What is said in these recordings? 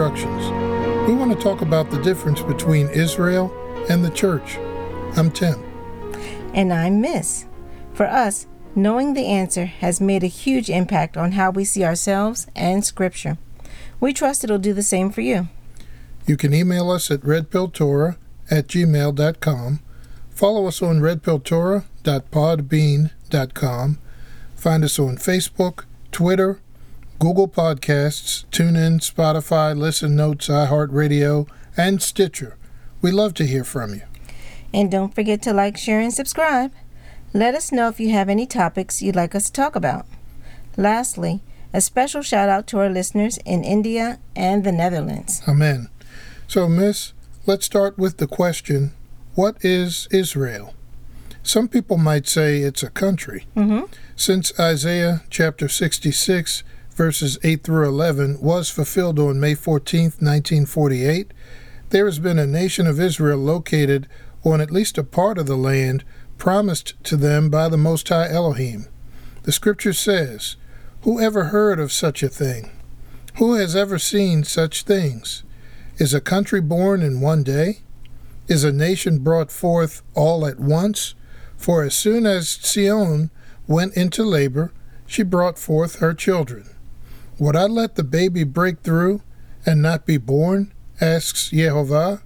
instructions. We want to talk about the difference between Israel and the church. I'm Tim. And I'm Miss. For us, knowing the answer has made a huge impact on how we see ourselves and Scripture. We trust it'll do the same for you. You can email us at redpilltorah at gmail.com. Follow us on redpilltorah.podbean.com. Find us on Facebook, Twitter, Google Podcasts, TuneIn, Spotify, Listen Notes, iHeartRadio, and Stitcher. We love to hear from you. And don't forget to like, share, and subscribe. Let us know if you have any topics you'd like us to talk about. Lastly, a special shout out to our listeners in India and the Netherlands. Amen. So, Miss, let's start with the question What is Israel? Some people might say it's a country. Mm-hmm. Since Isaiah chapter 66, verses 8 through 11, was fulfilled on May 14, 1948, there has been a nation of Israel located on at least a part of the land promised to them by the Most High Elohim. The scripture says, Who ever heard of such a thing? Who has ever seen such things? Is a country born in one day? Is a nation brought forth all at once? For as soon as Sion went into labor, she brought forth her children. Would I let the baby break through and not be born? asks Jehovah.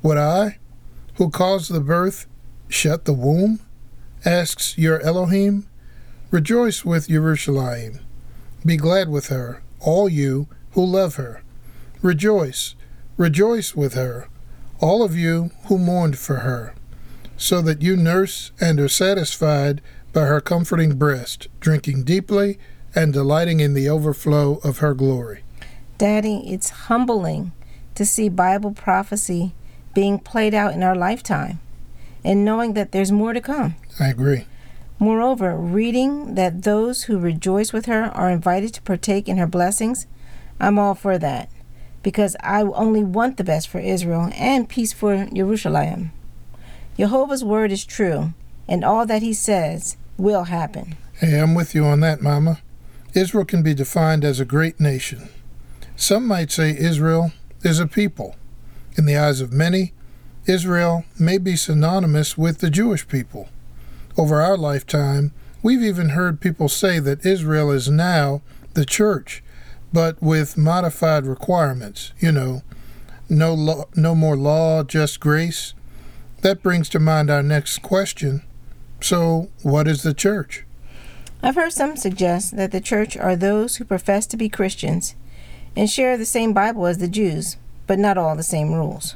Would I, who caused the birth, shut the womb? asks your Elohim. Rejoice with Jerusalem. Be glad with her, all you who love her. Rejoice, rejoice with her, all of you who mourned for her, so that you nurse and are satisfied by her comforting breast, drinking deeply and delighting in the overflow of her glory. Daddy, it's humbling to see Bible prophecy being played out in our lifetime and knowing that there's more to come. I agree. Moreover, reading that those who rejoice with her are invited to partake in her blessings, I'm all for that because I only want the best for Israel and peace for Jerusalem. Jehovah's word is true, and all that he says will happen. Hey, I'm with you on that, Mama. Israel can be defined as a great nation. Some might say Israel is a people. In the eyes of many, Israel may be synonymous with the Jewish people. Over our lifetime, we've even heard people say that Israel is now the church, but with modified requirements. You know, no law, no more law, just grace. That brings to mind our next question. So, what is the church? I've heard some suggest that the church are those who profess to be Christians and share the same Bible as the Jews, but not all the same rules.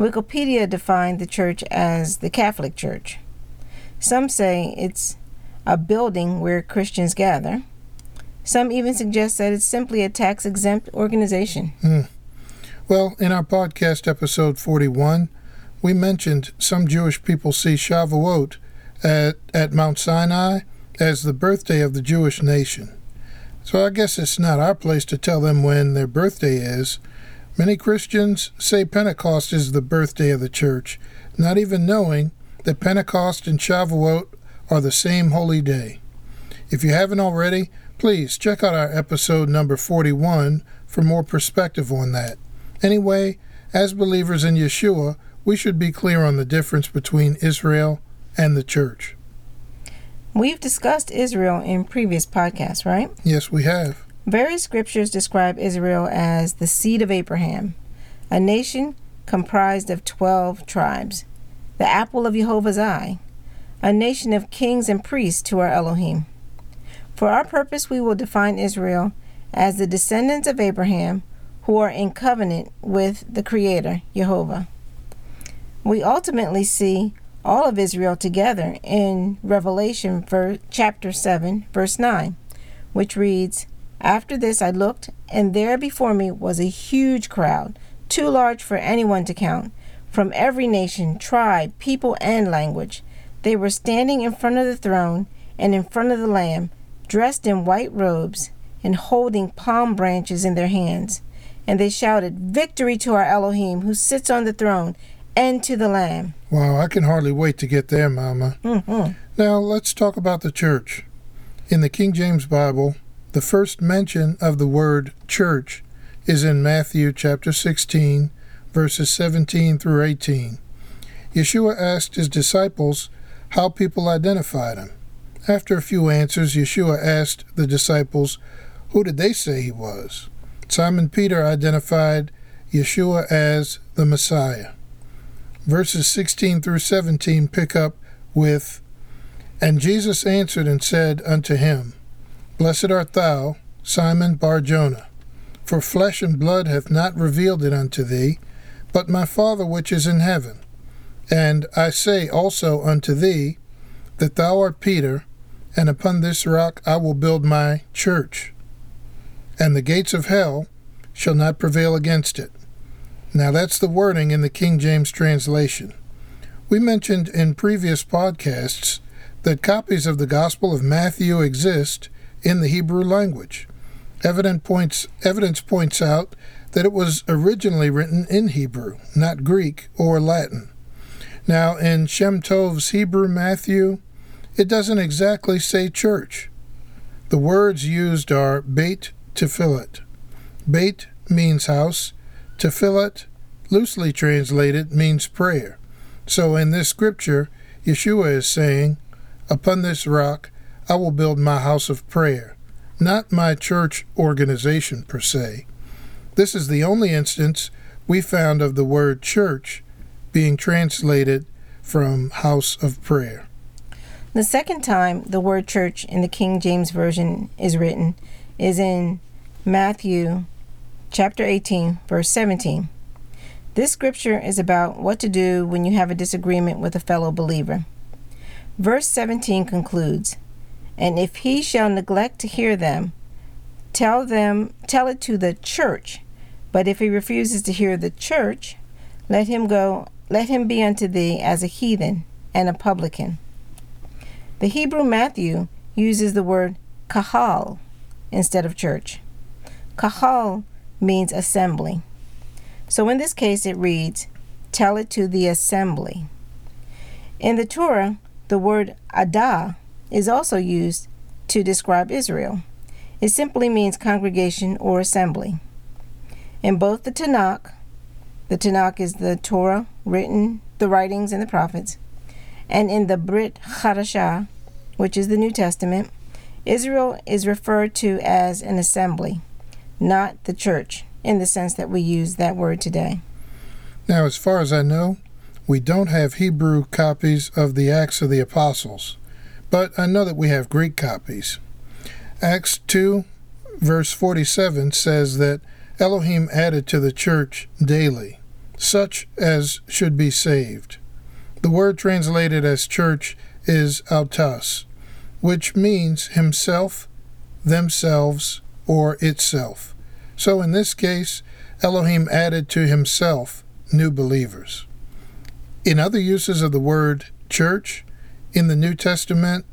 Wikipedia defined the church as the Catholic Church. Some say it's a building where Christians gather. Some even suggest that it's simply a tax exempt organization. Hmm. Well, in our podcast episode 41, we mentioned some Jewish people see Shavuot at, at Mount Sinai as the birthday of the Jewish nation. So I guess it's not our place to tell them when their birthday is. Many Christians say Pentecost is the birthday of the church, not even knowing that Pentecost and Shavuot are the same holy day. If you haven't already, please check out our episode number 41 for more perspective on that. Anyway, as believers in Yeshua, we should be clear on the difference between Israel and the church. We've discussed Israel in previous podcasts, right? Yes, we have. Various scriptures describe Israel as the seed of Abraham, a nation comprised of 12 tribes, the apple of Jehovah's eye, a nation of kings and priests to our Elohim. For our purpose, we will define Israel as the descendants of Abraham who are in covenant with the Creator, Jehovah. We ultimately see all of Israel together in Revelation for chapter 7, verse 9, which reads, after this I looked, and there before me was a huge crowd, too large for anyone to count, from every nation, tribe, people, and language. They were standing in front of the throne and in front of the Lamb, dressed in white robes and holding palm branches in their hands. And they shouted, Victory to our Elohim who sits on the throne and to the Lamb. Wow, I can hardly wait to get there, Mama. Mm-hmm. Now let's talk about the church. In the King James Bible, the first mention of the word church is in Matthew chapter 16, verses 17 through 18. Yeshua asked his disciples how people identified him. After a few answers, Yeshua asked the disciples, Who did they say he was? Simon Peter identified Yeshua as the Messiah. Verses 16 through 17 pick up with, And Jesus answered and said unto him, Blessed art thou, Simon Bar Jonah, for flesh and blood hath not revealed it unto thee, but my Father which is in heaven. And I say also unto thee, that thou art Peter, and upon this rock I will build my church, and the gates of hell shall not prevail against it. Now that's the wording in the King James translation. We mentioned in previous podcasts that copies of the Gospel of Matthew exist in the Hebrew language. Evidence points, evidence points out that it was originally written in Hebrew, not Greek or Latin. Now, in Shem Tov's Hebrew Matthew, it doesn't exactly say church. The words used are Beit Tefillet. Beit means house, Tefillet, loosely translated, means prayer. So in this scripture, Yeshua is saying, Upon this rock I will build my house of prayer, not my church organization per se. This is the only instance we found of the word church being translated from house of prayer. The second time the word church in the King James Version is written is in Matthew chapter 18, verse 17. This scripture is about what to do when you have a disagreement with a fellow believer. Verse 17 concludes, And if he shall neglect to hear them, tell them tell it to the church. But if he refuses to hear the church, let him go let him be unto thee as a heathen and a publican. The Hebrew Matthew uses the word kahal instead of church. Kahal means assembly. So in this case, it reads, Tell it to the assembly. In the Torah, the word adah is also used to describe Israel. It simply means congregation or assembly. In both the Tanakh, the Tanakh is the Torah, written, the writings, and the prophets, and in the Brit Hadashah, which is the New Testament, Israel is referred to as an assembly, not the church, in the sense that we use that word today. Now, as far as I know, we don't have Hebrew copies of the Acts of the Apostles, but I know that we have Greek copies. Acts 2, verse 47 says that Elohim added to the church daily, such as should be saved. The word translated as church is autos, which means himself, themselves, or itself. So in this case, Elohim added to himself new believers. In other uses of the word church in the New Testament,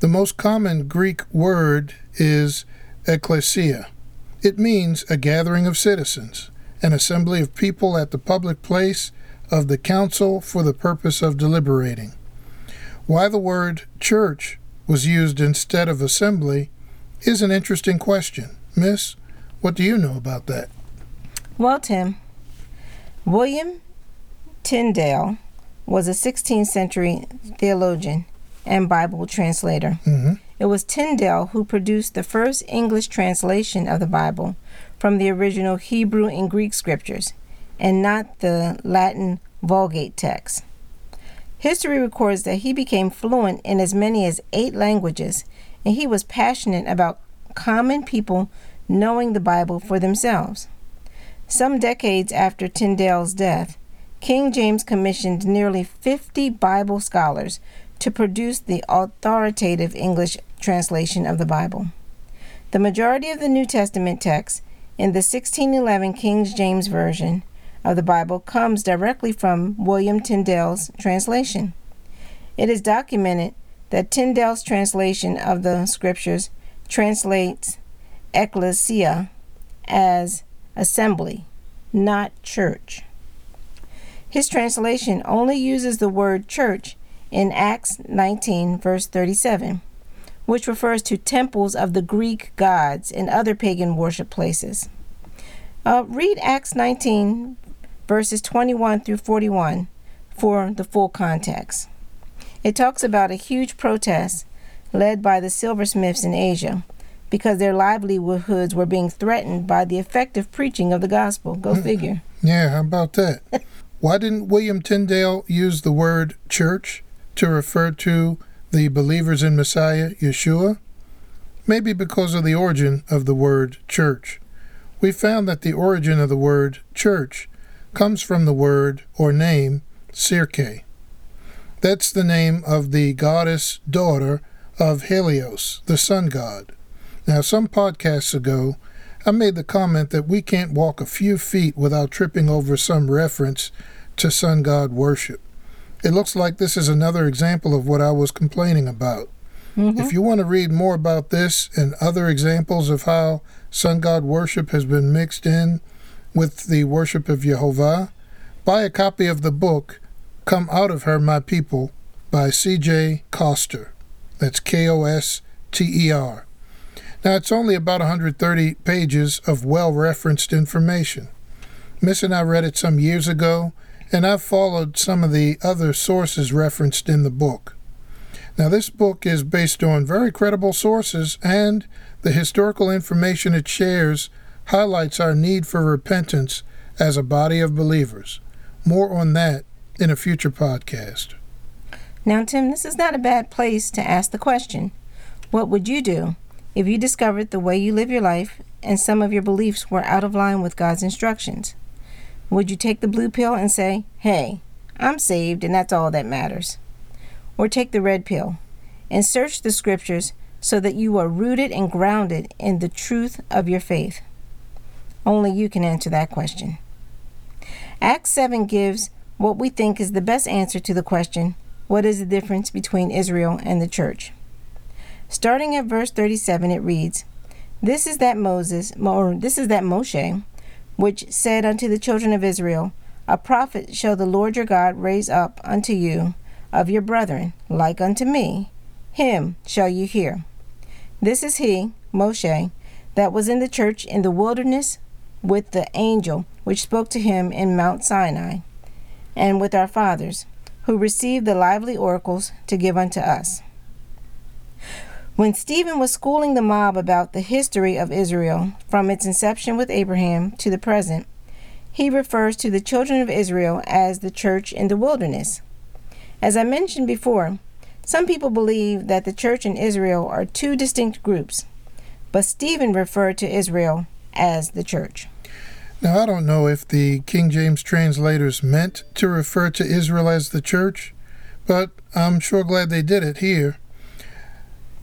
the most common Greek word is ecclesia. It means a gathering of citizens, an assembly of people at the public place of the council for the purpose of deliberating. Why the word church was used instead of assembly is an interesting question. Miss, what do you know about that? Well, Tim, William Tyndale was a 16th century theologian and Bible translator. Mm-hmm. It was Tyndale who produced the first English translation of the Bible from the original Hebrew and Greek scriptures, and not the Latin Vulgate text. History records that he became fluent in as many as eight languages, and he was passionate about common people knowing the Bible for themselves. Some decades after Tyndale's death, King James commissioned nearly 50 Bible scholars to produce the authoritative English translation of the Bible. The majority of the New Testament text in the 1611 King James Version of the Bible comes directly from William Tyndale's translation. It is documented that Tyndale's translation of the scriptures translates ecclesia as assembly, not church. His translation only uses the word church in Acts 19, verse 37, which refers to temples of the Greek gods and other pagan worship places. Uh, read Acts 19, verses 21 through 41 for the full context. It talks about a huge protest led by the silversmiths in Asia because their livelihoods were being threatened by the effective preaching of the gospel. Go Mm. figure. Yeah, how about that? Why didn't William Tyndale use the word church to refer to the believers in Messiah, Yeshua? Maybe because of the origin of the word church. We found that the origin of the word church comes from the word or name Circe. That's the name of the goddess daughter of Helios, the sun god. Now, some podcasts ago, I made the comment that we can't walk a few feet without tripping over some reference to sun god worship. It looks like this is another example of what I was complaining about. Mm-hmm. If you want to read more about this and other examples of how sun god worship has been mixed in with the worship of Jehovah, buy a copy of the book Come Out of Her, My People by C.J. Koster. That's K O S T E R. Now, it's only about 130 pages of well referenced information. Miss and I read it some years ago, and I've followed some of the other sources referenced in the book. Now, this book is based on very credible sources, and the historical information it shares highlights our need for repentance as a body of believers. More on that in a future podcast. Now, Tim, this is not a bad place to ask the question What would you do if you discovered the way you live your life and some of your beliefs were out of line with God's instructions? Would you take the blue pill and say, Hey, I'm saved and that's all that matters? Or take the red pill and search the scriptures so that you are rooted and grounded in the truth of your faith? Only you can answer that question. Acts 7 gives what we think is the best answer to the question what is the difference between Israel and the church? Starting at verse 37, it reads, This is that Moses, or this is that Moshe, which said unto the children of Israel, A prophet shall the Lord your God raise up unto you of your brethren, like unto me. Him shall you hear. This is he, Moshe, that was in the church in the wilderness with the angel which spoke to him in Mount Sinai, and with our fathers, who received the lively oracles to give unto us. When Stephen was schooling the mob about the history of Israel from its inception with Abraham to the present, he refers to the children of Israel as the church in the wilderness. As I mentioned before, some people believe that the church and Israel are two distinct groups, but Stephen referred to Israel as the church. Now, I don't know if the King James translators meant to refer to Israel as the church, but I'm sure glad they did it here.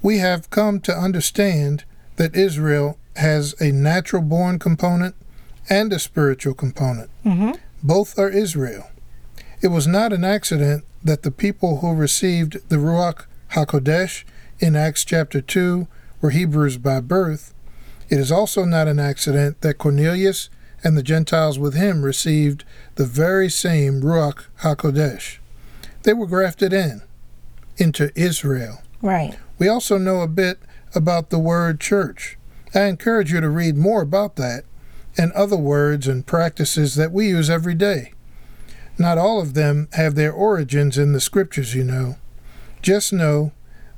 We have come to understand that Israel has a natural born component and a spiritual component. Mm-hmm. Both are Israel. It was not an accident that the people who received the Ruach HaKodesh in Acts chapter 2 were Hebrews by birth. It is also not an accident that Cornelius and the Gentiles with him received the very same Ruach HaKodesh. They were grafted in, into Israel. Right. We also know a bit about the word church. I encourage you to read more about that and other words and practices that we use every day. Not all of them have their origins in the scriptures, you know. Just know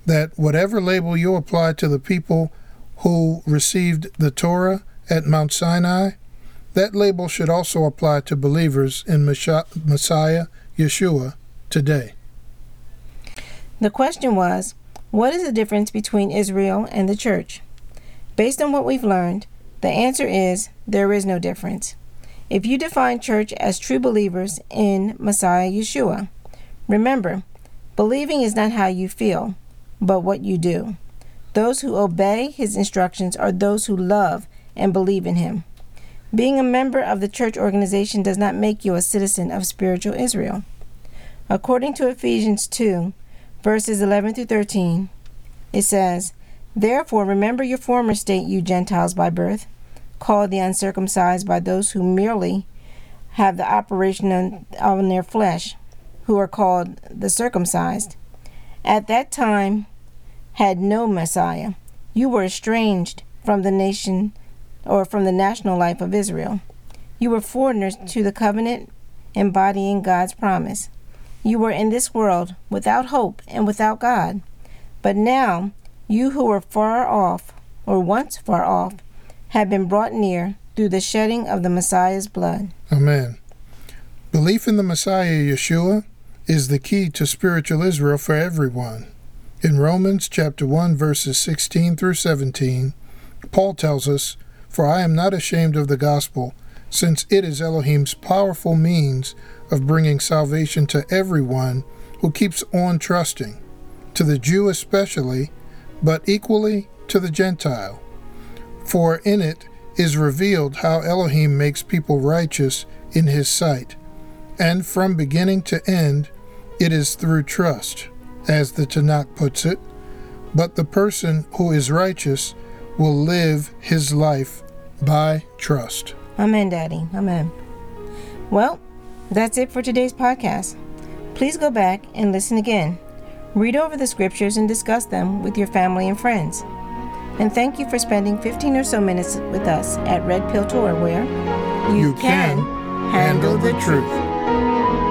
that whatever label you apply to the people who received the Torah at Mount Sinai, that label should also apply to believers in Messiah Yeshua today. The question was what is the difference between Israel and the church? Based on what we've learned, the answer is there is no difference. If you define church as true believers in Messiah Yeshua, remember, believing is not how you feel, but what you do. Those who obey his instructions are those who love and believe in him. Being a member of the church organization does not make you a citizen of spiritual Israel. According to Ephesians 2, verses 11 through 13, it says, Therefore remember your former state, you Gentiles by birth, called the uncircumcised by those who merely have the operation on, their flesh, who are called the circumcised. At that time, had no Messiah. You were estranged from the nation or from the national life of Israel. You were foreigners to the covenant, embodying God's promise. You were in this world without hope and without God. But now, you who were far off, or once far off, have been brought near through the shedding of the Messiah's blood. Amen. Belief in the Messiah Yeshua is the key to spiritual Israel for everyone. In Romans chapter 1 verses 16 through 17, Paul tells us, "For I am not ashamed of the gospel, since it is Elohim's powerful means of bringing salvation to everyone who keeps on trusting, to the Jew especially, but equally to the Gentile. For in it is revealed how Elohim makes people righteous in his sight, and from beginning to end, it is through trust, as the Tanakh puts it. But the person who is righteous will live his life by trust. Amen, Daddy. Amen. Well, that's it for today's podcast. Please go back and listen again. Read over the scriptures and discuss them with your family and friends. And thank you for spending 15 or so minutes with us at Red Pill Torah, where You can handle the truth.